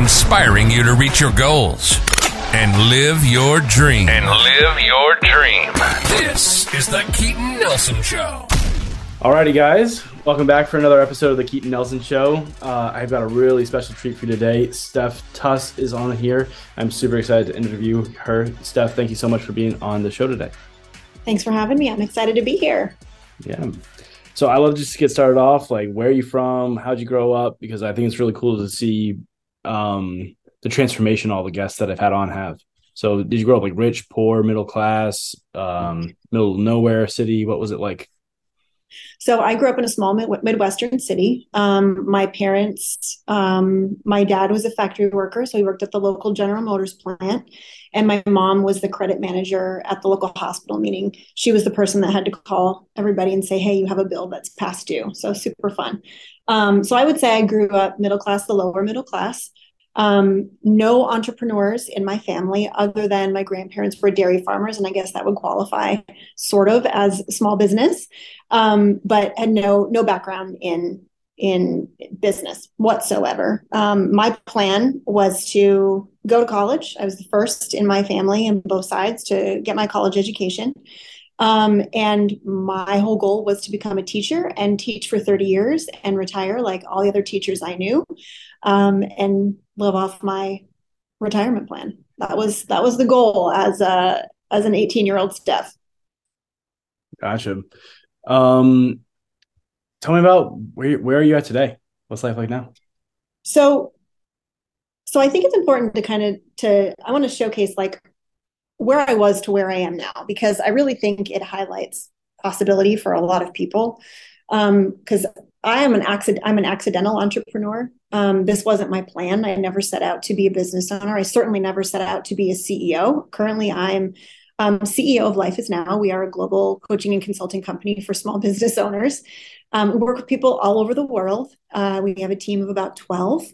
inspiring you to reach your goals and live your dream. And live your dream. This is the Keaton Nelson Show. Alrighty, guys, welcome back for another episode of the Keaton Nelson Show. Uh, I've got a really special treat for you today. Steph Tuss is on here. I'm super excited to interview her. Steph, thank you so much for being on the show today. Thanks for having me. I'm excited to be here. Yeah. So I love just to get started off. Like, where are you from? How'd you grow up? Because I think it's really cool to see um, the transformation all the guests that I've had on have. So, did you grow up like rich, poor, middle class, um, middle nowhere city? What was it like? So I grew up in a small Midwestern city. Um, my parents, um, my dad was a factory worker, so he worked at the local General Motors plant. And my mom was the credit manager at the local hospital, meaning she was the person that had to call everybody and say, hey, you have a bill that's past due. So super fun. Um, so I would say I grew up middle class, the lower middle class. Um, no entrepreneurs in my family other than my grandparents were dairy farmers, and I guess that would qualify sort of as small business, um, but had no no background in in business whatsoever. Um, my plan was to go to college. I was the first in my family and both sides to get my college education. Um, and my whole goal was to become a teacher and teach for 30 years and retire like all the other teachers I knew um, and live off my retirement plan. That was that was the goal as a as an 18 year old Steph. Gotcha. Um, tell me about where where are you at today? What's life like now? So, so I think it's important to kind of to I want to showcase like where I was to where I am now because I really think it highlights possibility for a lot of people. Because um, I am an accident I'm an accidental entrepreneur. Um, this wasn't my plan. I never set out to be a business owner. I certainly never set out to be a CEO. Currently, I'm um, CEO of Life is Now. We are a global coaching and consulting company for small business owners. Um, we work with people all over the world. Uh, we have a team of about 12,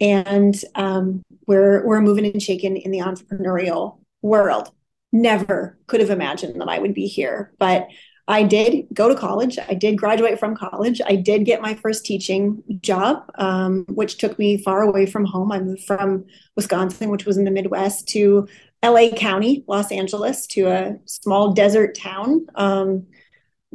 and um, we're, we're moving and shaking in the entrepreneurial world. Never could have imagined that I would be here, but I did go to college. I did graduate from college. I did get my first teaching job, um, which took me far away from home. I moved from Wisconsin, which was in the Midwest, to LA County, Los Angeles, to a small desert town. Um,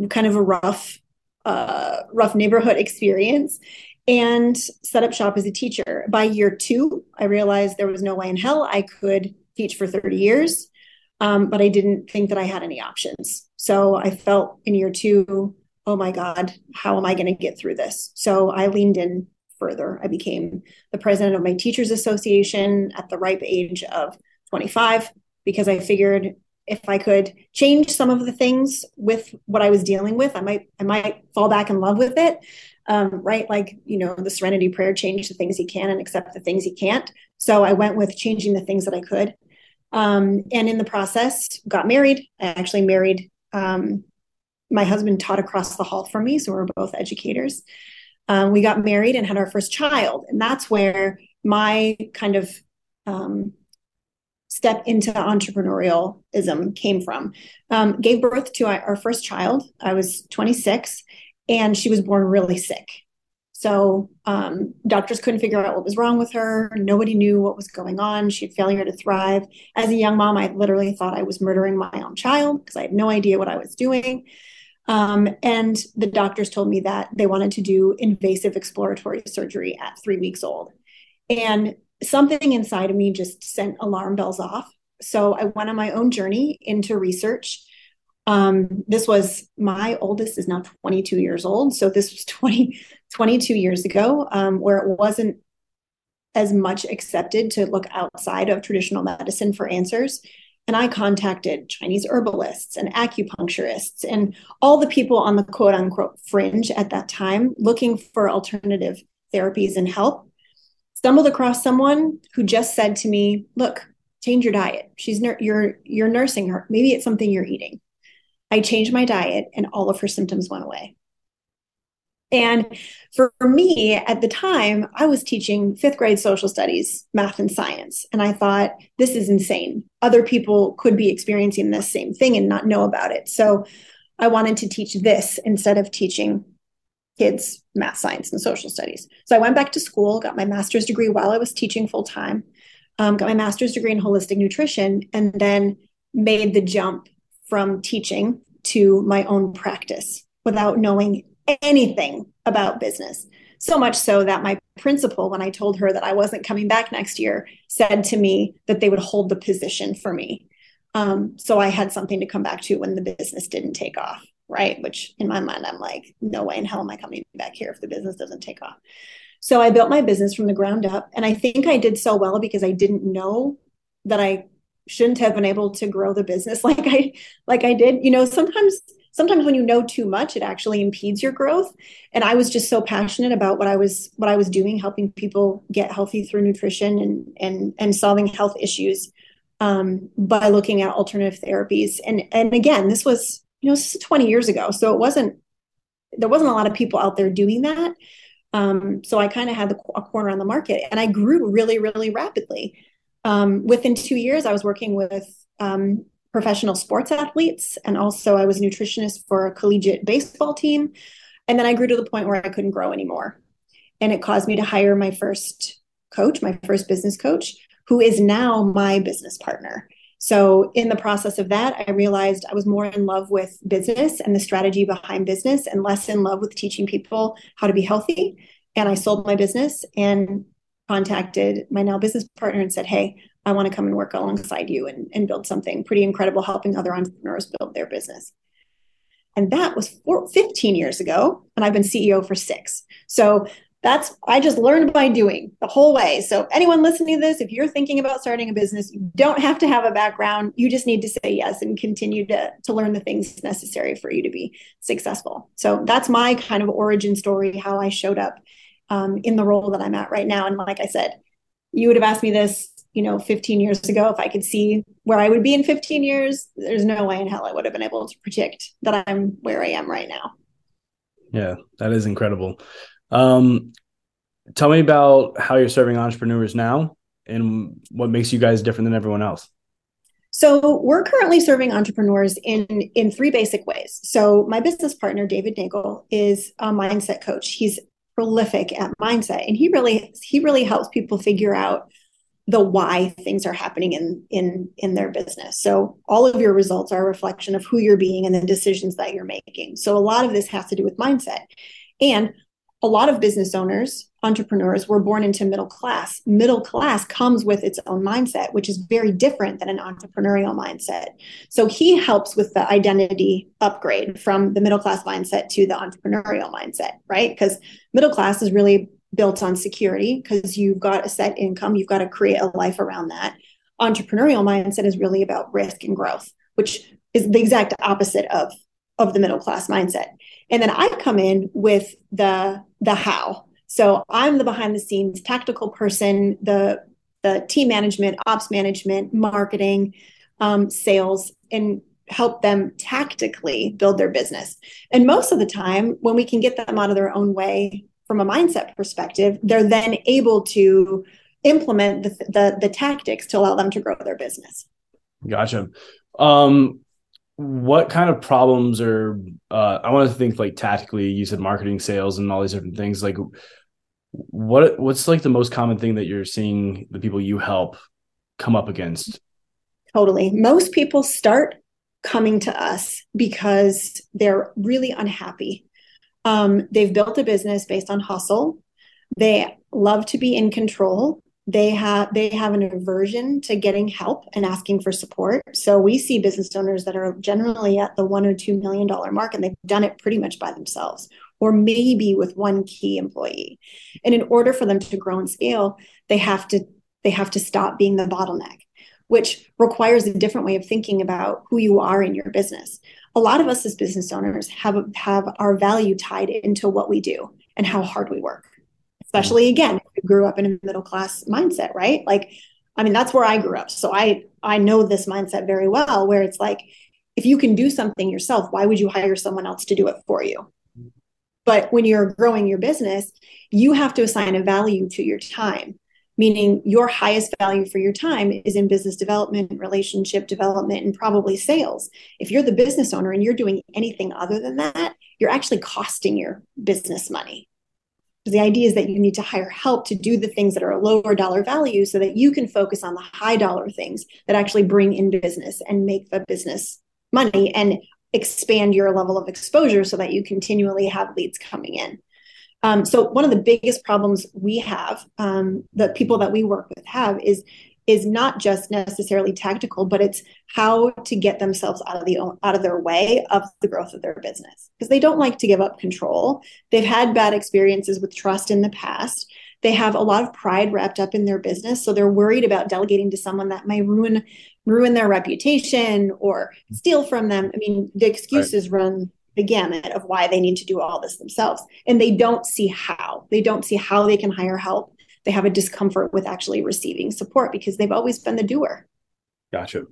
kind of a rough, uh, rough neighborhood experience, and set up shop as a teacher. By year two, I realized there was no way in hell I could teach for 30 years, um, but I didn't think that I had any options. So I felt in year two, oh my God, how am I going to get through this? So I leaned in further. I became the president of my teachers association at the ripe age of 25 because I figured if I could change some of the things with what I was dealing with, I might I might fall back in love with it. Um, right, like you know, the Serenity Prayer: change the things he can and accept the things he can't. So I went with changing the things that I could, um, and in the process, got married. I actually married um, my husband taught across the hall from me, so we're both educators. Um, we got married and had our first child, and that's where my kind of um, step into entrepreneurialism came from. Um, gave birth to our first child. I was 26, and she was born really sick. So um, doctors couldn't figure out what was wrong with her. Nobody knew what was going on. She had failure to thrive. As a young mom, I literally thought I was murdering my own child because I had no idea what I was doing. Um, and the doctors told me that they wanted to do invasive exploratory surgery at three weeks old. And something inside of me just sent alarm bells off. So I went on my own journey into research um, this was my oldest is now 22 years old. So this was 20, 22 years ago, um, where it wasn't as much accepted to look outside of traditional medicine for answers. And I contacted Chinese herbalists and acupuncturists and all the people on the quote unquote fringe at that time looking for alternative therapies and help. Stumbled across someone who just said to me, Look, change your diet. She's you're, you're nursing her. Maybe it's something you're eating. I changed my diet and all of her symptoms went away. And for me at the time, I was teaching fifth grade social studies, math, and science. And I thought, this is insane. Other people could be experiencing this same thing and not know about it. So I wanted to teach this instead of teaching kids math, science, and social studies. So I went back to school, got my master's degree while I was teaching full time, um, got my master's degree in holistic nutrition, and then made the jump from teaching to my own practice without knowing anything about business. So much so that my principal, when I told her that I wasn't coming back next year, said to me that they would hold the position for me. Um, so I had something to come back to when the business didn't take off, right? Which in my mind, I'm like, no way in hell am I coming back here if the business doesn't take off. So I built my business from the ground up. And I think I did so well because I didn't know that I shouldn't have been able to grow the business like I like I did. You know, sometimes sometimes when you know too much it actually impedes your growth. And i was just so passionate about what i was what i was doing helping people get healthy through nutrition and and and solving health issues um, by looking at alternative therapies. And and again this was you know 20 years ago so it wasn't there wasn't a lot of people out there doing that. Um, so i kind of had the, a corner on the market and i grew really really rapidly. Um, within two years i was working with um, professional sports athletes. And also, I was a nutritionist for a collegiate baseball team. And then I grew to the point where I couldn't grow anymore. And it caused me to hire my first coach, my first business coach, who is now my business partner. So, in the process of that, I realized I was more in love with business and the strategy behind business and less in love with teaching people how to be healthy. And I sold my business and contacted my now business partner and said, Hey, I want to come and work alongside you and, and build something pretty incredible, helping other entrepreneurs build their business. And that was four, 15 years ago. And I've been CEO for six. So that's, I just learned by doing the whole way. So, anyone listening to this, if you're thinking about starting a business, you don't have to have a background. You just need to say yes and continue to, to learn the things necessary for you to be successful. So, that's my kind of origin story, how I showed up um, in the role that I'm at right now. And like I said, you would have asked me this you know 15 years ago if i could see where i would be in 15 years there's no way in hell i would have been able to predict that i'm where i am right now. Yeah that is incredible. Um, tell me about how you're serving entrepreneurs now and what makes you guys different than everyone else. So we're currently serving entrepreneurs in in three basic ways. So my business partner david neagle is a mindset coach. He's prolific at mindset and he really he really helps people figure out the why things are happening in in in their business. So all of your results are a reflection of who you're being and the decisions that you're making. So a lot of this has to do with mindset. And a lot of business owners entrepreneurs were born into middle class. Middle class comes with its own mindset which is very different than an entrepreneurial mindset. So he helps with the identity upgrade from the middle class mindset to the entrepreneurial mindset right? Because middle class is really built on security because you've got a set income, you've got to create a life around that. Entrepreneurial mindset is really about risk and growth, which is the exact opposite of of the middle class mindset. And then I come in with the the how. So I'm the behind the scenes tactical person, the the team management, ops management, marketing, um, sales, and help them tactically build their business. And most of the time, when we can get them out of their own way from a mindset perspective, they're then able to implement the, the, the tactics to allow them to grow their business. Gotcha. Um, what kind of problems are uh, I want to think like tactically? You said marketing, sales, and all these different things. Like, what what's like the most common thing that you're seeing the people you help come up against? Totally. Most people start coming to us because they're really unhappy um, they've built a business based on hustle. They love to be in control. They have they have an aversion to getting help and asking for support. So we see business owners that are generally at the one or two million dollar mark, and they've done it pretty much by themselves, or maybe with one key employee. And in order for them to grow and scale, they have to they have to stop being the bottleneck which requires a different way of thinking about who you are in your business a lot of us as business owners have have our value tied into what we do and how hard we work. Especially again if you grew up in a middle class mindset right? Like i mean that's where i grew up. So i i know this mindset very well where it's like if you can do something yourself why would you hire someone else to do it for you? Mm-hmm. But when you're growing your business you have to assign a value to your time meaning your highest value for your time is in business development, relationship development, and probably sales. If you're the business owner and you're doing anything other than that, you're actually costing your business money, the idea is that you need to hire help to do the things that are a lower dollar value so that you can focus on the high dollar things that actually bring in business and make the business money and expand your level of exposure so that you continually have leads coming in. Um, so one of the biggest problems we have, um, the people that we work with have, is is not just necessarily tactical, but it's how to get themselves out of the out of their way of the growth of their business because they don't like to give up control. They've had bad experiences with trust in the past. They have a lot of pride wrapped up in their business, so they're worried about delegating to someone that may ruin ruin their reputation or steal from them. I mean, the excuses right. run the gamut of why they need to do all this themselves, and they don't see how. They don't see how they can hire help they have a discomfort with actually receiving support because they've always been the doer. Gotcha.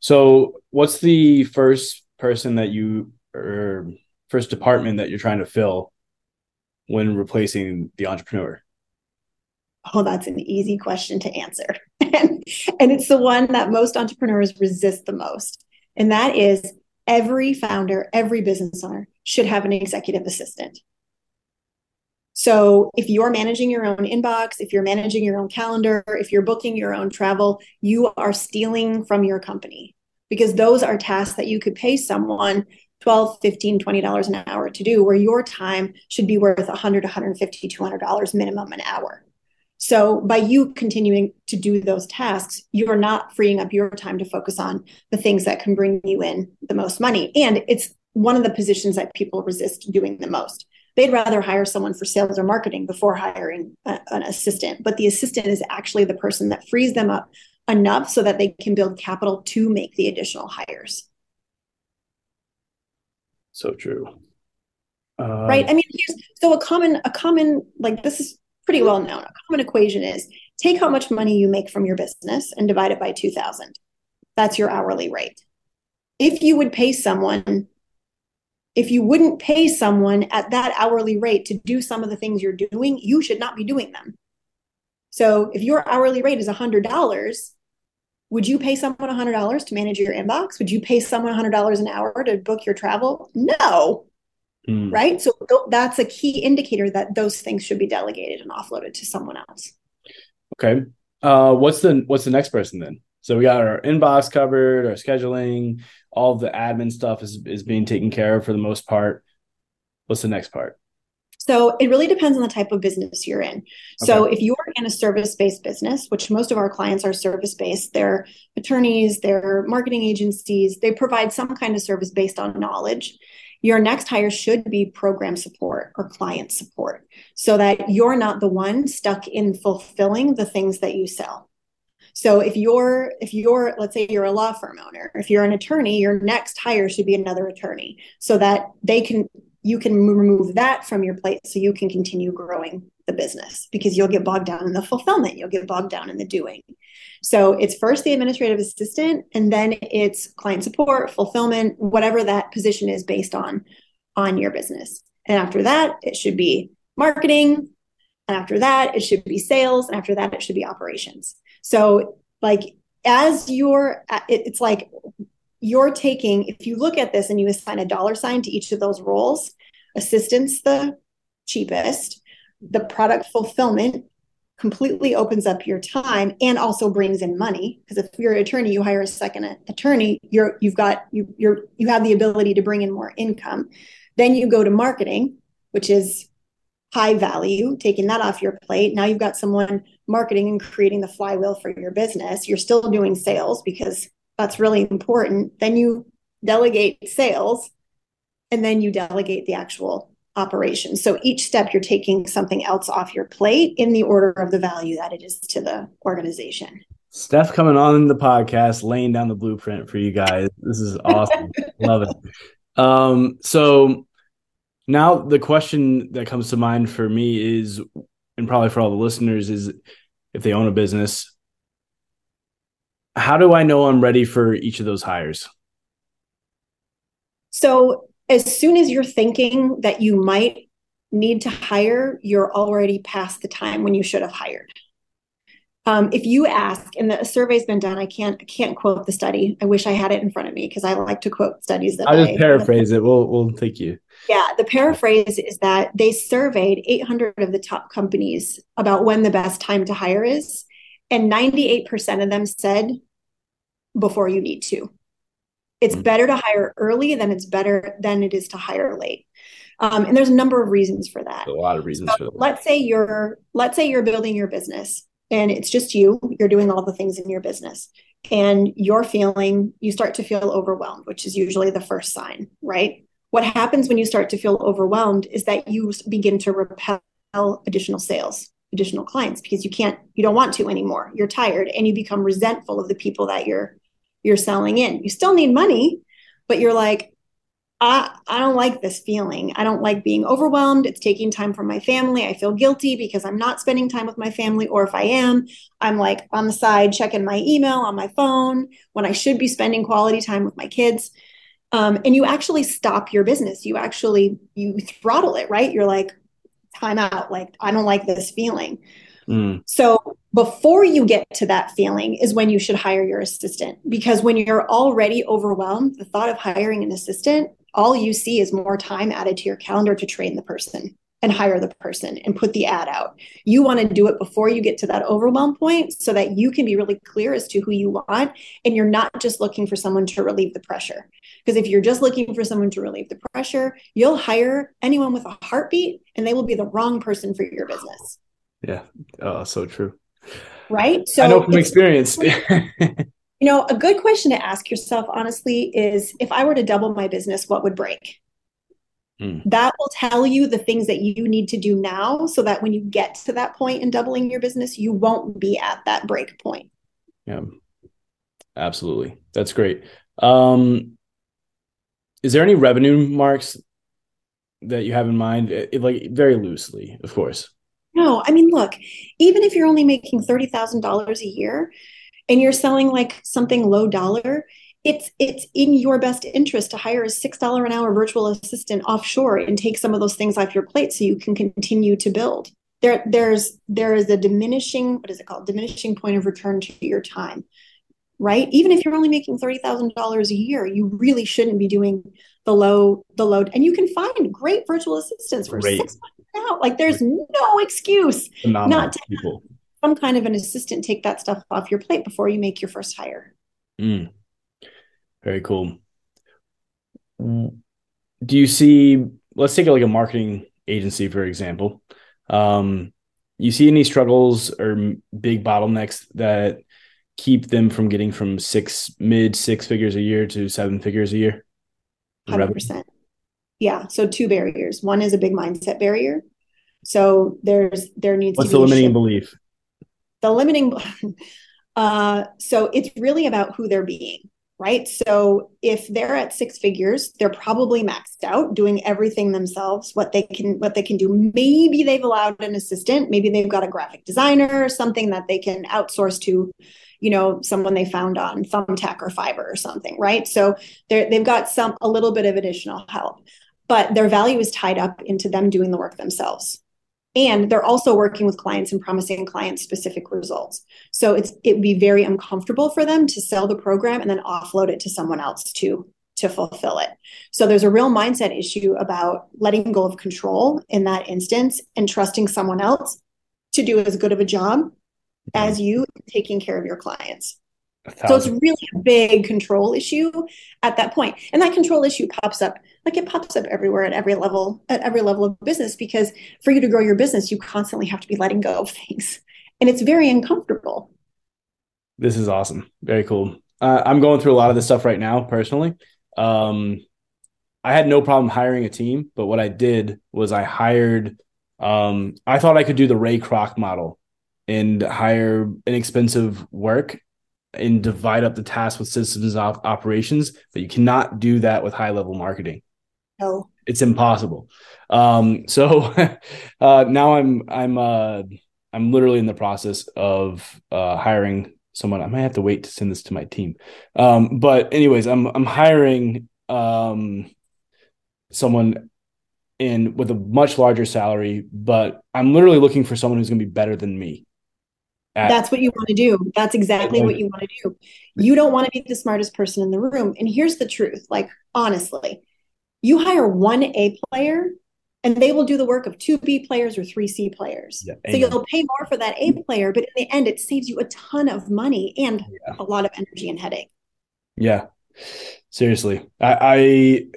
So, what's the first person that you or first department that you're trying to fill when replacing the entrepreneur? Oh, that's an easy question to answer. and, and it's the one that most entrepreneurs resist the most. And that is every founder, every business owner should have an executive assistant. So if you're managing your own inbox, if you're managing your own calendar, if you're booking your own travel, you are stealing from your company because those are tasks that you could pay someone 12 15 20 dollars an hour to do where your time should be worth 100 150 200 dollars minimum an hour so by you continuing to do those tasks you're not freeing up your time to focus on the things that can bring you in the most money and it's one of the positions that people resist doing the most they'd rather hire someone for sales or marketing before hiring a, an assistant. But the assistant is actually the person that frees them up enough so that they can build capital to make the additional hires. So true. Um, right. I mean, so a common, a common, like this is pretty well known. A common equation is take how much money you make from your business and divide it by 2000. That's your hourly rate. If you would pay someone if you wouldn't pay someone at that hourly rate to do some of the things you're doing, you should not be doing them. So if your hourly rate is $100, would you pay someone $100 to manage your inbox? Would you pay someone $100 an hour to book your travel? No. Mm. Right. So that's a key indicator that those things should be delegated and offloaded to someone else. Okay. Uh, what's the what's the next person then? So we got our inbox covered, our scheduling, all the admin stuff is is being taken care of for the most part. What's the next part? So it really depends on the type of business you're in. So if you're in a service-based business, which most of our clients are service-based, they're attorneys, they're marketing agencies, they provide some kind of service based on knowledge. Your next hire should be program support or client support so that you're not the one stuck in fulfilling the things that you sell. So if you're if you're let's say you're a law firm owner, if you're an attorney, your next hire should be another attorney so that they can you can remove that from your plate so you can continue growing the business because you'll get bogged down in the fulfillment, you'll get bogged down in the doing. So it's first the administrative assistant and then it's client support, fulfillment, whatever that position is based on on your business. And after that, it should be marketing, and after that, it should be sales, and after that, it should be operations. So, like, as you're, it's like you're taking, if you look at this and you assign a dollar sign to each of those roles, assistance the cheapest, the product fulfillment completely opens up your time and also brings in money because if you're an attorney you hire a second attorney you're you've got you you're you have the ability to bring in more income then you go to marketing which is high value, taking that off your plate. Now you've got someone marketing and creating the flywheel for your business. You're still doing sales because that's really important. Then you delegate sales and then you delegate the actual operation. So each step you're taking something else off your plate in the order of the value that it is to the organization. Steph coming on the podcast, laying down the blueprint for you guys. This is awesome. Love it. Um, so now the question that comes to mind for me is and probably for all the listeners is if they own a business how do i know i'm ready for each of those hires so as soon as you're thinking that you might need to hire you're already past the time when you should have hired Um, if you ask, and the survey's been done, I can't I can't quote the study. I wish I had it in front of me because I like to quote studies that I'll just I, paraphrase it. We'll we'll take you. Yeah, the paraphrase is that they surveyed 800 of the top companies about when the best time to hire is, and 98% of them said before you need to. It's Mm. better to hire early than it's better than it is to hire late. Um, and there's a number of reasons for that. A lot of reasons for So that. let's say you're let's say you're building your business and it's just you you're doing all the things in your business and you're feeling you start to feel overwhelmed which is usually the first sign right what happens when you start to feel overwhelmed is that you begin to repel additional sales additional clients because you can't you don't want to anymore you're tired and you become resentful of the people that you're you're selling in you still need money but you're like I, I don't like this feeling. I don't like being overwhelmed. It's taking time from my family. I feel guilty because I'm not spending time with my family. Or if I am, I'm like on the side checking my email on my phone when I should be spending quality time with my kids. Um, and you actually stop your business. You actually you throttle it, right? You're like, time out. Like, I don't like this feeling. Mm, So before you get to that feeling is when you should hire your assistant because when you're already overwhelmed, the thought of hiring an assistant, all you see is more time added to your calendar to train the person and hire the person and put the ad out. You want to do it before you get to that overwhelm point so that you can be really clear as to who you want and you're not just looking for someone to relieve the pressure. Because if you're just looking for someone to relieve the pressure, you'll hire anyone with a heartbeat and they will be the wrong person for your business yeah. Oh, so true. right? So I know from experience. you know, a good question to ask yourself, honestly, is if I were to double my business, what would break? Hmm. That will tell you the things that you need to do now so that when you get to that point in doubling your business, you won't be at that break point. yeah. Absolutely. That's great. Um, is there any revenue marks that you have in mind? It- like very loosely, of course. No, I mean, look, even if you're only making $30,000 a year and you're selling like something low dollar, it's it's in your best interest to hire a $6 an hour virtual assistant offshore and take some of those things off your plate so you can continue to build. There there's there is a diminishing what is it called? Diminishing point of return to your time. Right? Even if you're only making $30,000 a year, you really shouldn't be doing the low the load and you can find great virtual assistants for Great. 6 out. Like there's no excuse Phenomenal Not to- people. some kind of an assistant take that stuff off your plate before you make your first hire. Mm. Very cool. Do you see, let's take like a marketing agency, for example. Um, you see any struggles or big bottlenecks that keep them from getting from six, mid six figures a year to seven figures a year? in revenue? 100%. Yeah. So two barriers. One is a big mindset barrier. So there's there needs What's to the be a limiting belief? the limiting uh so it's really about who they're being right so if they're at six figures they're probably maxed out doing everything themselves what they can what they can do maybe they've allowed an assistant maybe they've got a graphic designer or something that they can outsource to you know someone they found on thumbtack or fiverr or something right so they've got some a little bit of additional help but their value is tied up into them doing the work themselves. And they're also working with clients and promising clients specific results. So it's it would be very uncomfortable for them to sell the program and then offload it to someone else to to fulfill it. So there's a real mindset issue about letting go of control in that instance and trusting someone else to do as good of a job mm-hmm. as you taking care of your clients so it's really a big control issue at that point. And that control issue pops up like it pops up everywhere at every level at every level of business because for you to grow your business, you constantly have to be letting go of things. And it's very uncomfortable. This is awesome. Very cool. Uh, I'm going through a lot of this stuff right now personally. Um, I had no problem hiring a team, but what I did was I hired. Um, I thought I could do the Ray Kroc model and hire inexpensive work and divide up the tasks with systems op- operations, but you cannot do that with high level marketing. No, It's impossible. Um, so uh, now I'm I'm uh, I'm literally in the process of uh, hiring someone. I might have to wait to send this to my team. Um, but anyways, I'm I'm hiring um, someone in with a much larger salary, but I'm literally looking for someone who's going to be better than me. At- That's what you want to do. That's exactly what you want to do. You don't want to be the smartest person in the room. And here's the truth like, honestly, you hire one A player and they will do the work of two B players or three C players. Yeah, so you'll pay more for that A mm-hmm. player, but in the end, it saves you a ton of money and Yeah. a lot of energy and headache. Yeah, seriously, I,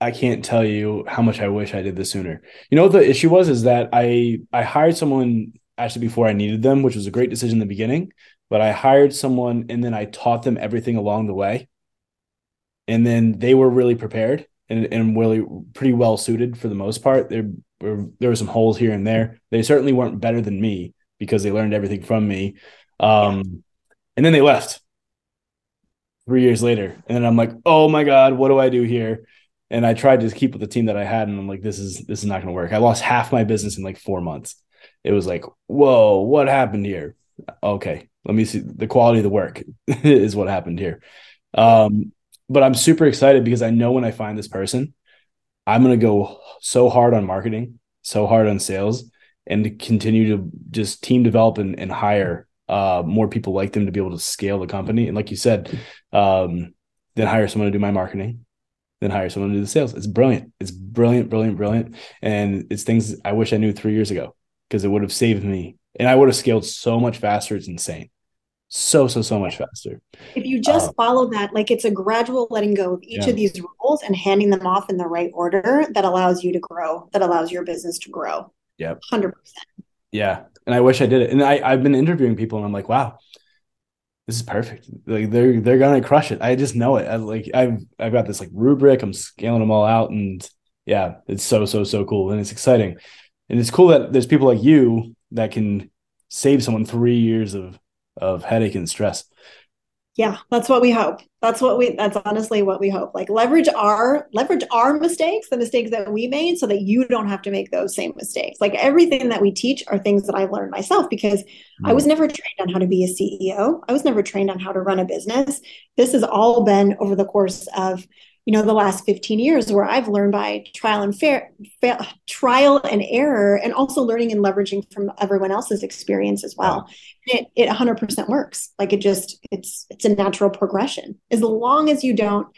I I can't tell you how much I wish I did this sooner. You know what the issue was is that I I hired someone actually before I needed them, which was a great decision in the beginning. But I hired someone and then I taught them everything along the way, and then they were really prepared and and really pretty well suited for the most part. There were there were some holes here and there. They certainly weren't better than me because they learned everything from me. Um, and then they left three years later. And then I'm like, oh my God, what do I do here? And I tried to keep with the team that I had, and I'm like, this is this is not gonna work. I lost half my business in like four months. It was like, whoa, what happened here? Okay, let me see. The quality of the work is what happened here. Um, but I'm super excited because I know when I find this person, I'm gonna go so hard on marketing, so hard on sales, and continue to just team develop and, and hire uh, more people like them to be able to scale the company. And like you said, um, then hire someone to do my marketing, then hire someone to do the sales. It's brilliant. It's brilliant, brilliant, brilliant. And it's things I wish I knew three years ago because it would have saved me and I would have scaled so much faster. It's insane. So, so, so much faster. If you just Um, follow that, like it's a gradual letting go of each Yeah. of these roles and handing them off in the right order that allows you to grow, that allows your business to grow. Yep. 100%. Yeah. And I wish I did it. And I, I've been interviewing people and I'm like, wow, this is perfect. Like they're they're gonna crush it. I just know it. I like I've I've got this like rubric. I'm scaling them all out, and yeah, it's so so so cool, and it's exciting, and it's cool that there's people like you that can save someone three years of of headache and stress. Yeah, that's what we hope. That's what we that's honestly what we hope. Like leverage our leverage our mistakes, the mistakes that we made so that you don't have to make those same mistakes. Like everything that we teach are things that I've learned myself because I was mm. never trained on how to be a CEO. I was never trained on how to run a business. This has all been over the course of, you know, the last 15 years where I've learned by trial and fair, fa- trial and error and also learning and leveraging from everyone else's experience as well. It it 100% works. Like it just it's it's a natural progression. As long as you don't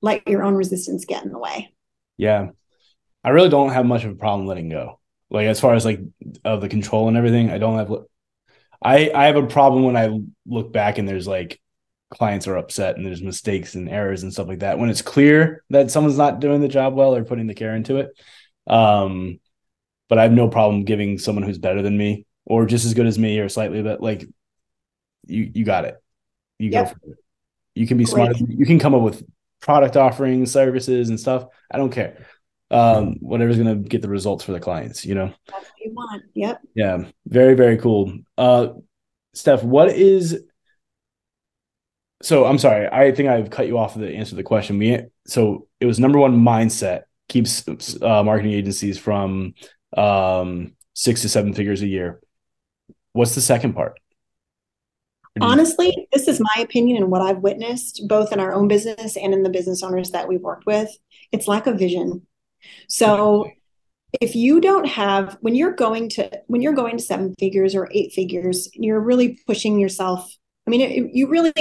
let your own resistance get in the way. Yeah, I really don't have much of a problem letting go. Like as far as like of the control and everything, I don't have. I I have a problem when I look back and there's like clients are upset and there's mistakes and errors and stuff like that. When it's clear that someone's not doing the job well or putting the care into it, um, but I have no problem giving someone who's better than me or just as good as me or slightly but like you you got it. You Yep. go for it. You can be smart. You can come up with product offerings, services, and stuff. I don't care. Um, whatever's gonna get the results for the clients, you know. That's what you want. Yep. Yeah, very very cool. Uh, Steph, what is? So I'm sorry. I think I've cut you off of the answer to the question. We so it was number one mindset keeps uh, marketing agencies from um, six to seven figures a year. What's the second part? Honestly, this is my opinion and what I've witnessed both in our own business and in the business owners that we've worked with. It's lack of vision. So if you don't have when you're going to when you're going to seven figures or eight figures, you're really pushing yourself. I mean, it, you really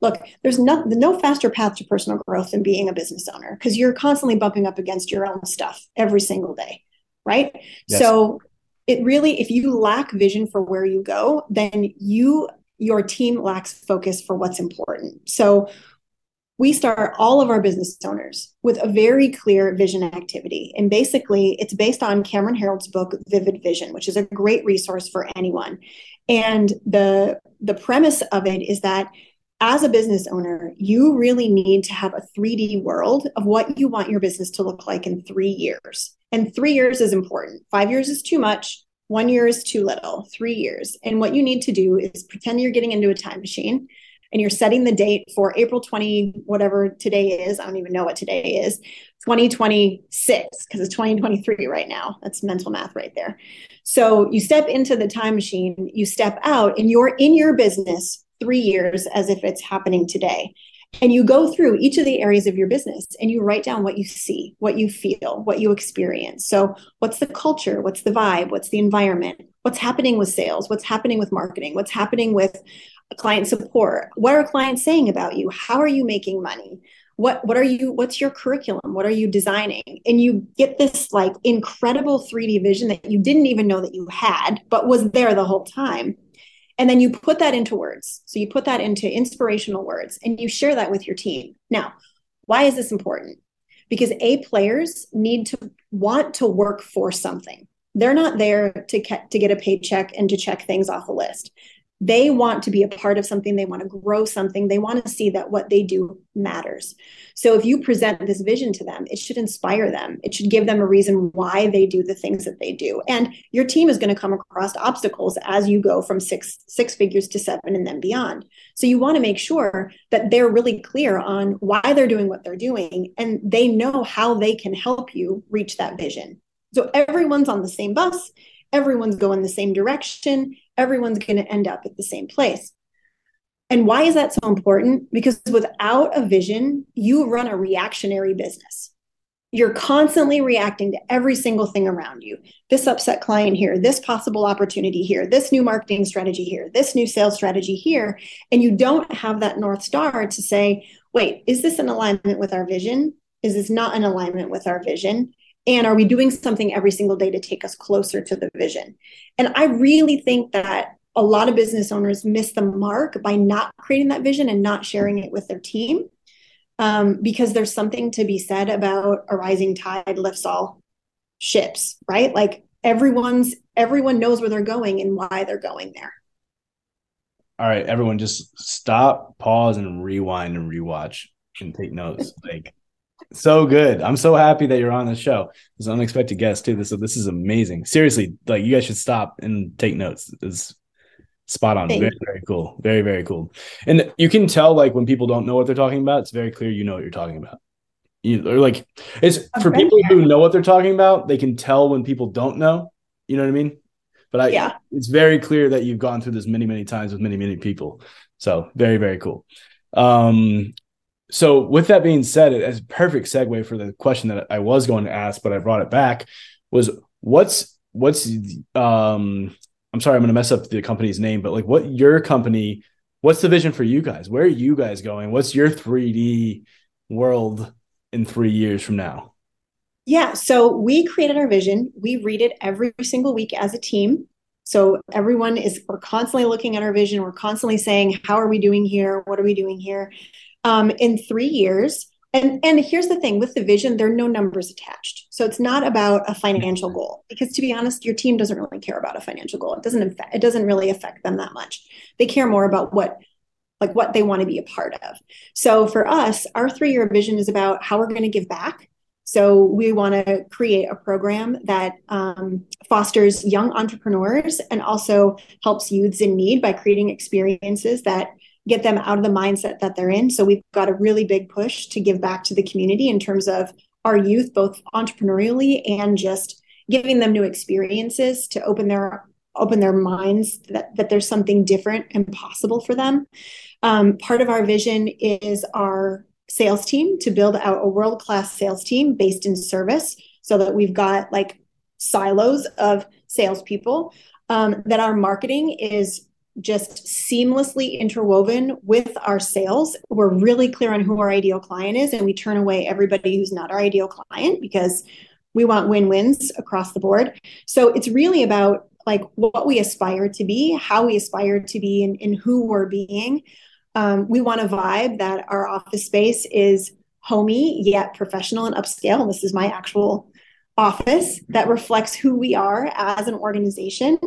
look. There's no no faster path to personal growth than being a business owner because you're constantly bumping up against your own stuff every single day, right? Yes. So it really, if you lack vision for where you go, then you your team lacks focus for what's important. So we start all of our business owners with a very clear vision activity. And basically, it's based on Cameron Herold's book, Vivid Vision, which is a great resource for anyone. And the, the premise of it is that as a business owner, you really need to have a 3D world of what you want your business to look like in three years. And three years is important. Five years is too much. One year is too little, three years. And what you need to do is pretend you're getting into a time machine and you're setting the date for April 20, whatever today is. I don't even know what today is, 2026, because it's 2023 right now. That's mental math right there. So you step into the time machine, you step out, and you're in your business three years as if it's happening today. and you go through each of the areas of your business and you write down what you see, what you feel, what you experience. So, what's the culture? What's the vibe? What's the environment? What's happening with sales? What's happening with marketing? What's happening with client support? What are clients saying about you? How are you making money? What what are you what's your curriculum? What are you designing? And you get this like incredible 3D vision that you didn't even know that you had, but was there the whole time and then you put that into words. So you put that into inspirational words and you share that with your team. Now, why is this important? Because A players need to want to work for something. They're not there to, ke- to get a paycheck and to check things off a list they want to be a part of something. They want to grow something. They want to see that what they do matters. So if you present this vision to them it should inspire them. It should give them a reason why they do the things that they do. And your team is going to come across obstacles as you go from six six figures to seven and then beyond. So you want to make sure that they're really clear on why they're doing what they're doing and they know how they can help you reach that vision. So everyone's on the same bus everyone's going the same direction everyone's going to end up at the same place. And why is that so important? Because without a vision, you run a reactionary business. You're constantly reacting to every single thing around you. This upset client here, this possible opportunity here, this new marketing strategy here, this new sales strategy here. And you don't have that North Star to say, wait, is this in alignment with our vision? Is this not in alignment with our vision? And are we doing something every single day to take us closer to the vision? And I really think that a lot of business owners miss the mark by not creating that vision and not sharing it with their team. Um, because there's something to be said about a rising tide lifts all ships, right? Like everyone's everyone knows where they're going and why they're going there. All right, everyone, just stop, pause, and rewind and rewatch and take notes. Like so good. I'm so happy that you're on the show. This unexpected guest too. This this is amazing. Seriously, like you guys should stop and take notes. It's spot on. very very cool. Very very cool. And you can tell like when people don't know what they're talking about. It's very clear you know what you're talking about. You or like it's for people who know what they're talking about. They can tell when people don't know. You know what I mean? But I, yeah, it's very clear that you've gone through this many many times with many many people. So very very cool. Um, so with that being said, as a perfect segue for the question that I was going to ask, but I brought it back, was what's what's um I'm sorry, I'm gonna mess up the company's name, but like what your company, what's the vision for you guys? Where are you guys going? What's your 3D world in three years from now? Yeah, so we created our vision. We read it every single week as a team. So everyone is we're constantly looking at our vision. We're constantly saying, how are we doing here? What are we doing here? Um, in three years. And, and here's the thing with the vision, there are no numbers attached. So it's not about a financial goal because to be honest, your team doesn't really care about a financial goal. It doesn't affect, it doesn't really affect them that much. They care more about what like what they want to be a part of. So for us, our three-year vision is about how we're going to give back. So we want to create a program that um, fosters young entrepreneurs and also helps youths in need by creating experiences that get them out of the mindset that they're in. So we've got a really big push to give back to the community in terms of our youth, both entrepreneurially and just giving them new experiences to open their open their minds that, that there's something different and possible for them. Um, part of our vision is our sales team to build out a world-class sales team based in service so that we've got like silos of salespeople. Um, that our marketing is just seamlessly interwoven with our sales. We're really clear on who our ideal client is, and we turn away everybody who's not our ideal client because we want win-wins across the board. So it's really about like what we aspire to be, how we aspire to be, and, and who we're being. Um, we want a vibe that our office space is homey yet professional and upscale. And this is my actual office that reflects who we are as an organization.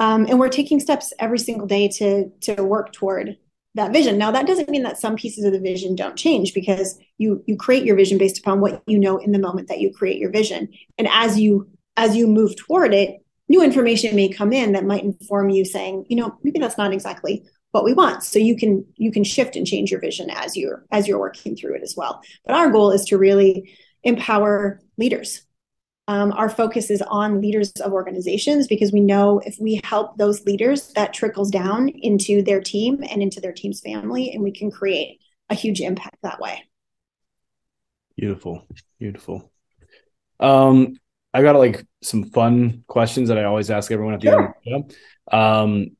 Um, and we're taking steps every single day to, to work toward that vision. Now, that doesn't mean that some pieces of the vision don't change because you, you create your vision based upon what you know in the moment that you create your vision. And as you, as you move toward it, new information may come in that might inform you saying, you know, maybe that's not exactly what we want so you can you can shift and change your vision as you're as you're working through it as well but our goal is to really empower leaders um, our focus is on leaders of organizations because we know if we help those leaders, that trickles down into their team and into their team's family, and we can create a huge impact that way. Beautiful. Beautiful. Um, I got like some fun questions that I always ask everyone at the sure. end of the show. Um,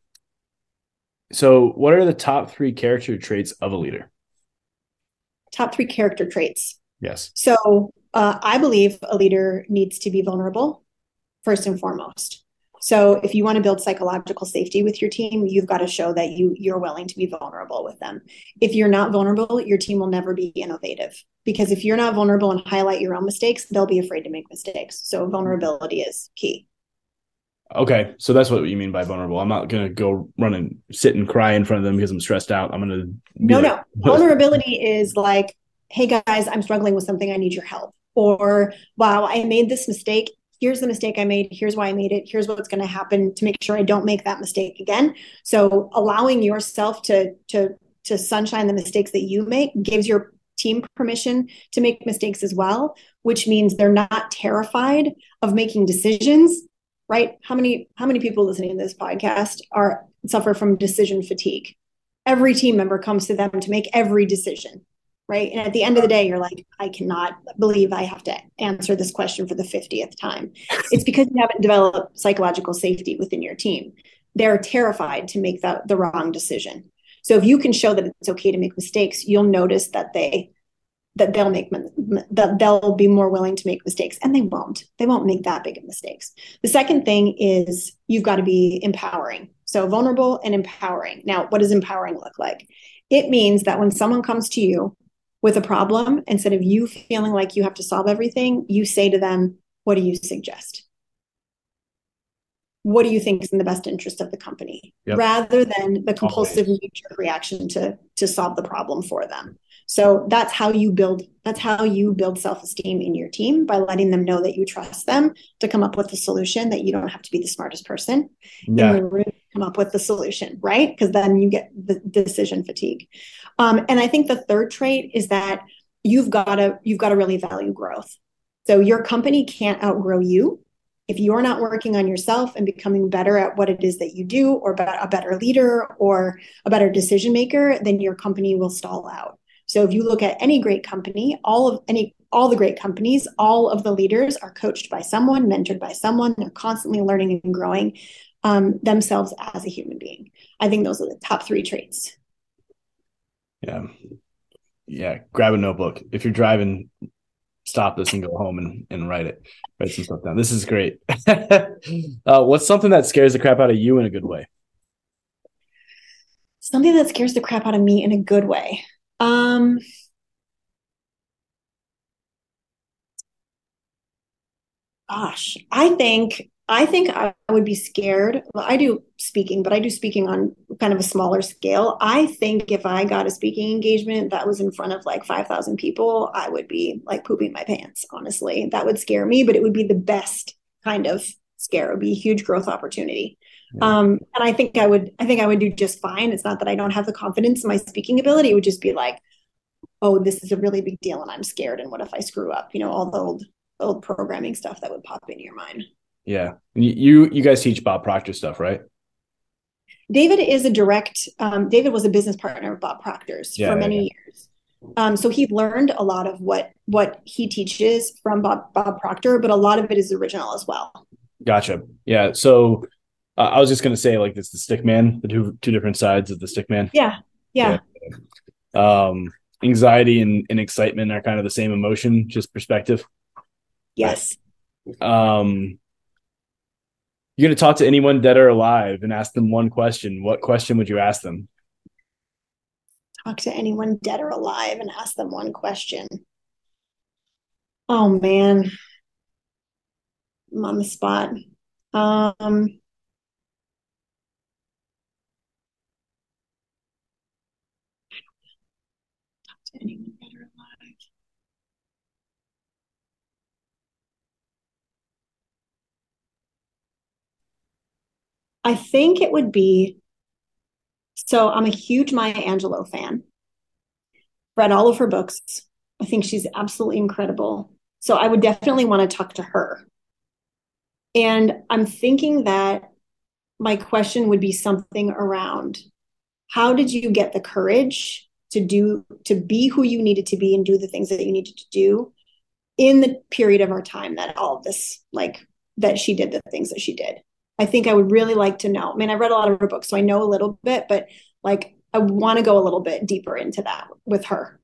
so what are the top three character traits of a leader? Top three character traits. Yes. So uh, I believe a leader needs to be vulnerable first and foremost. So if you want to build psychological safety with your team, you've got to show that you you're willing to be vulnerable with them. If you're not vulnerable, your team will never be innovative because if you're not vulnerable and highlight your own mistakes, they'll be afraid to make mistakes. So vulnerability is key. Okay, so that's what you mean by vulnerable. I'm not gonna go run and sit and cry in front of them because I'm stressed out. I'm gonna no, like, no. Vulnerability is like, hey guys, I'm struggling with something. I need your help. Or wow, I made this mistake here's the mistake I made, here's why I made it, here's what's going to happen to make sure I don't make that mistake again. So allowing yourself to to to sunshine the mistakes that you make gives your team permission to make mistakes as well, which means they're not terrified of making decisions, right? How many how many people listening to this podcast are suffer from decision fatigue? Every team member comes to them to make every decision right? And at the end of the day, you're like, I cannot believe I have to answer this question for the 50th time. It's because you haven't developed psychological safety within your team. They're terrified to make the, the wrong decision. So if you can show that it's okay to make mistakes, you'll notice that they that they'll make that they'll be more willing to make mistakes and they won't they won't make that big of mistakes the second thing is you've got to be empowering so vulnerable and empowering now what does empowering look like it means that when someone comes to you with a problem, instead of you feeling like you have to solve everything, you say to them, What do you suggest? What do you think is in the best interest of the company? Yep. Rather than the compulsive knee-jerk reaction to, to solve the problem for them. So that's how you build that's how you build self-esteem in your team by letting them know that you trust them to come up with a solution that you don't have to be the smartest person yeah. in the room come up with the solution, right? Because then you get the decision fatigue. Um, and I think the third trait is that you've got to you've got to really value growth. So your company can't outgrow you. If you're not working on yourself and becoming better at what it is that you do, or a better leader, or a better decision maker, then your company will stall out. So if you look at any great company, all of any all the great companies, all of the leaders are coached by someone, mentored by someone. They're constantly learning and growing um, themselves as a human being. I think those are the top three traits. Yeah. Yeah. Grab a notebook. If you're driving, stop this and go home and, and write it. Write some stuff down. This is great. uh, what's something that scares the crap out of you in a good way? Something that scares the crap out of me in a good way. Um, gosh, I think I think I would be scared. Well, I do speaking, but I do speaking on kind of a smaller scale. I think if I got a speaking engagement that was in front of like 5,000 people, I would be like pooping my pants, honestly. That would scare me, but it would be the best kind of scare. It would be a huge growth opportunity. Yeah. Um, and I think I would, I think I would do just fine. It's not that I don't have the confidence in my speaking ability. It would just be like, oh, this is a really big deal and I'm scared. And what if I screw up? You know, all the old, old programming stuff that would pop into your mind. Yeah. You you guys teach Bob Proctor stuff, right? David is a direct um, David was a business partner of Bob Proctor's yeah, for many yeah. years. Um, so he learned a lot of what what he teaches from Bob Bob Proctor, but a lot of it is original as well. Gotcha. Yeah. So uh, I was just gonna say like this the stick man, the two two different sides of the stick man. Yeah. Yeah. yeah. Um anxiety and, and excitement are kind of the same emotion, just perspective. Yes. Um you're going to talk to anyone dead or alive and ask them one question, what question would you ask them? Talk to anyone dead or alive and ask them one question. Oh man. I'm on the spot. Um talk to anyone I think it would be so I'm a huge Maya Angelou fan. Read all of her books. I think she's absolutely incredible. So I would definitely want to talk to her. And I'm thinking that my question would be something around how did you get the courage to do to be who you needed to be and do the things that you needed to do in the period of our time that all of this like that she did the things that she did i think i would really like to know i mean i read a lot of her books so i know a little bit but like i want to go a little bit deeper into that with her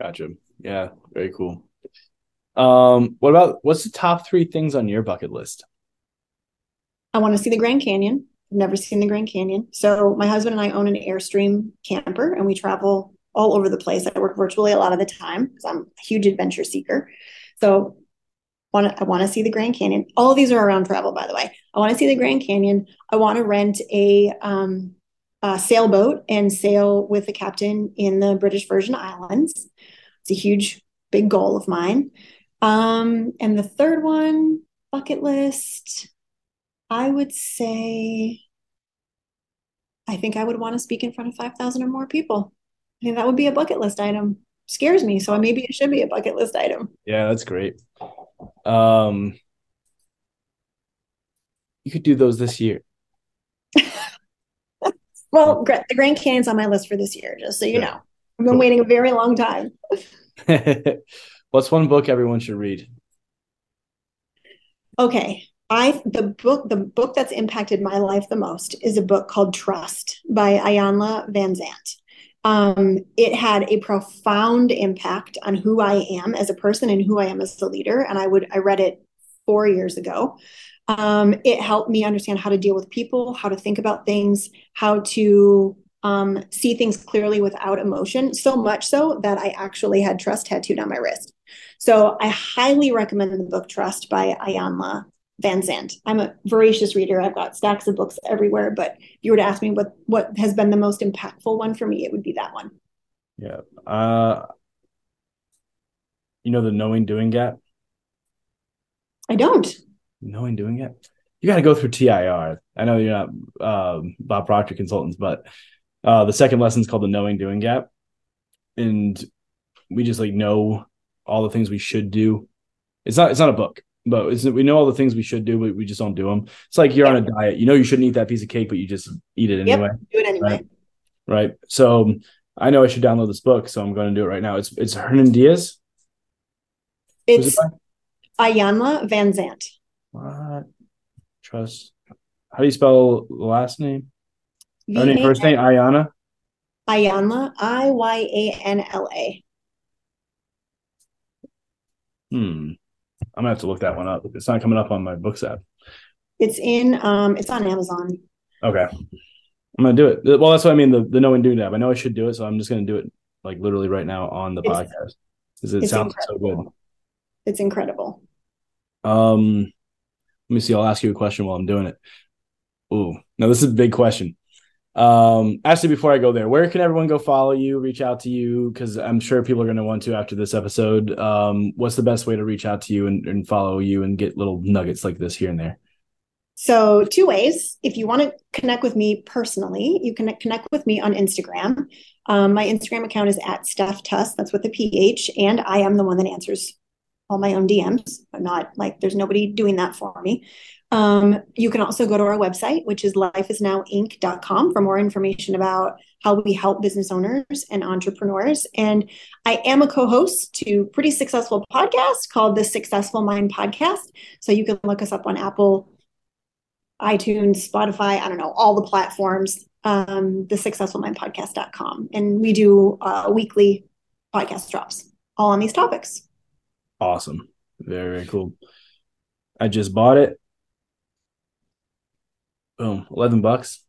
Gotcha. Yeah, very cool. Um, what about what's the top three things on your bucket list? I want to see the Grand Canyon. I've never seen the Grand Canyon. So my husband and I own an Airstream camper and we travel all over the place. I work virtually a lot of the time because I'm a huge adventure seeker. So want to, I want to see the Grand Canyon. All of these are around travel, by the way. I want to see the Grand Canyon. I want to rent a, um, a sailboat and sail with the captain in the British Virgin Islands. It's a huge, big goal of mine. Um, and the third one, bucket list, I would say, I think I would want to speak in front of 5,000 or more people. I think that would be a bucket list item. Scares me, so maybe it should be a bucket list item. Yeah, that's great. Um, you could do those this year. well, the Grand Canyon's on my list for this year, just so you yeah. know. I've been cool. waiting a very long time. What's one book everyone should read? Okay. I the book the book that's impacted my life the most is a book called Trust by Iyanla Vanzant. Um, it had a profound impact on who I am as a person and who I am as a leader. And I would I read it four years ago. Um, it helped me understand how to deal with people, how to think about things, how to um, see things clearly without emotion, so much so that I actually had trust tattooed on my wrist. So I highly recommend the book Trust by Iyanla Van Vanzant. I'm a voracious reader. I've got stacks of books everywhere, but if you were to ask me what what has been the most impactful one for me, it would be that one. Yeah. Uh you know the knowing doing gap? I don't. Knowing doing gap? You got to go through TIR. I know you're not uh, Bob Proctor consultants, but uh, the second lesson is called the knowing doing gap, and we just like know all the things we should do. It's not it's not a book, but we know all the things we should do, but we just don't do them. It's like you're on a diet. You know you shouldn't eat that piece of cake, but you just eat it anyway. Yep, do it anyway. Right? right. So I know I should download this book, so I'm going to do it right now. It's it's Hernan Diaz. It's it Van Vanzant. What? Trust. How do you spell the last name? Her name, first name, Ayana. Iyanla, I Y A N L A. Hmm. I'm gonna have to look that one up. It's not coming up on my books app. It's in um it's on Amazon. Okay. I'm gonna do it. Well, that's what I mean. The the knowing doing app. I know I should do it, so I'm just gonna do it like literally right now on the it's, podcast. Because it sounds incredible. so good. It's incredible. Um let me see. I'll ask you a question while I'm doing it. Ooh, now this is a big question. Um, actually, before I go there, where can everyone go follow you, reach out to you? Because I'm sure people are going to want to after this episode. Um, what's the best way to reach out to you and, and follow you and get little nuggets like this here and there? So, two ways. If you want to connect with me personally, you can connect with me on Instagram. Um, my Instagram account is at Steph Tuss, that's with a PH, and I am the one that answers all my own DMs, but not like there's nobody doing that for me. Um, you can also go to our website, which is lifeisnowinc.com for more information about how we help business owners and entrepreneurs. And I am a co-host to pretty successful podcast called the Successful Mind Podcast. So you can look us up on Apple, iTunes, Spotify, I don't know, all the platforms, um, the successfulmindpodcast.com. And we do uh, weekly podcast drops all on these topics. Awesome. Very, very cool. I just bought it. Boom, eleven bucks.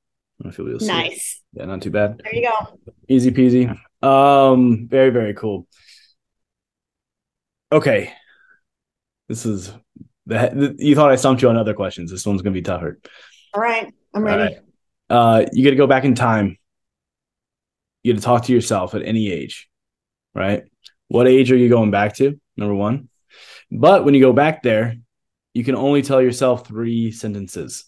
I feel nice. Yeah, not too bad. There you go. Easy peasy. Um, very very cool. Okay, this is the, you thought I stumped you on other questions. This one's gonna be tougher. All right, I'm ready. Right. Uh, you got to go back in time. You got to talk to yourself at any age, right? What age are you going back to? Number one. But when you go back there, you can only tell yourself three sentences.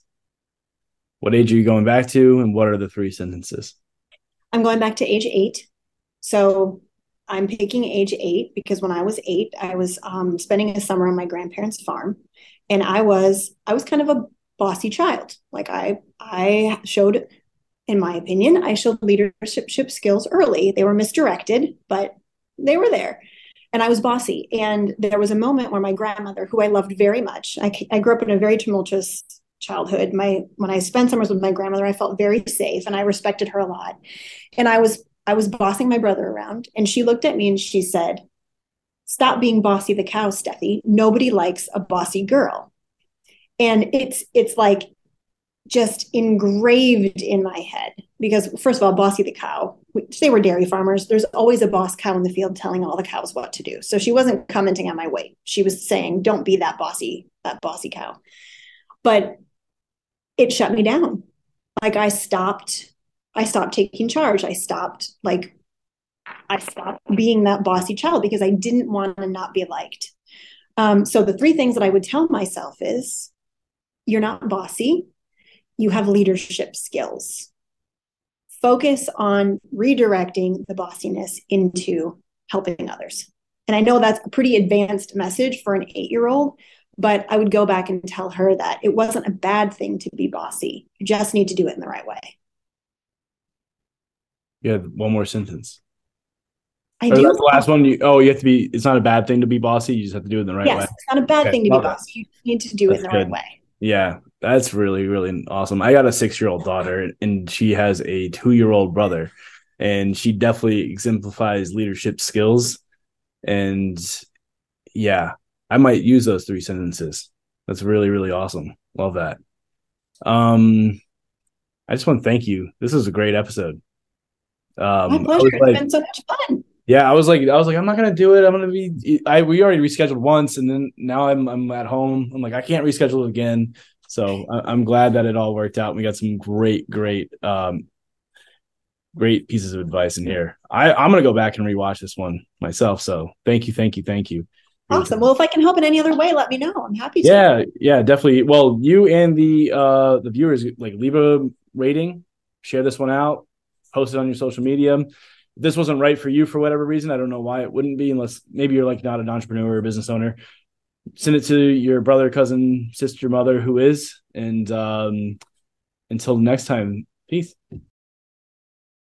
What age are you going back to, and what are the three sentences? I'm going back to age eight. So I'm picking age eight because when I was eight, I was um, spending a summer on my grandparents' farm, and I was I was kind of a bossy child. Like I I showed in my opinion, I showed leadership skills early. They were misdirected, but they were there. And I was bossy. And there was a moment where my grandmother, who I loved very much, I, I grew up in a very tumultuous childhood. My when I spent summers with my grandmother, I felt very safe and I respected her a lot. And I was I was bossing my brother around, and she looked at me and she said, "Stop being bossy the cow, Steffi. Nobody likes a bossy girl." And it's it's like just engraved in my head because first of all bossy the cow they were dairy farmers. There's always a boss cow in the field telling all the cows what to do. So she wasn't commenting on my weight. She was saying don't be that bossy that bossy cow. But it shut me down. Like i stopped i stopped taking charge. I stopped like i stopped being that bossy child because i didn't want to not be liked. Um, so the three things that i would tell myself is you're not bossy. You have leadership skills. Focus on redirecting the bossiness into helping others. And I know that's a pretty advanced message for an eight year old, but I would go back and tell her that it wasn't a bad thing to be bossy. You just need to do it in the right way. Had one more sentence. I or do. That's the last one. You, oh, you have to be. It's not a bad thing to be bossy. You just have to do it in the right yes, way. it's not a bad Okay, thing to be bossy. You need to do That's it in the good. right way. Yeah, that's really really awesome. I got a six year old daughter, and she has a two year old brother, and she definitely exemplifies leadership skills. And yeah, I might use those three sentences. That's really really awesome. Love that. Um, I just want to thank you. This was a great episode. My Um, I pleasure. was It's like- been so much fun. yeah, I was like, I was like, I'm not gonna do it. I'm gonna be. I we already rescheduled once, and then now I'm I'm at home. I'm like, I can't reschedule it again. So I, I'm glad that it all worked out. We got some great, great, um, great pieces of advice in here. I I'm gonna go back and rewatch this one myself. So thank you, thank you, thank you. Awesome. Well, if I can help in any other way, let me know. I'm happy to. Yeah, yeah, definitely. Well, you and the uh the viewers like leave a rating, share this one out, post it on your social media. If this wasn't right for you for whatever reason, I don't know why it wouldn't be unless maybe you're like not an entrepreneur or business owner. Send it to your brother, cousin, sister, mother who is. And um until next time, peace.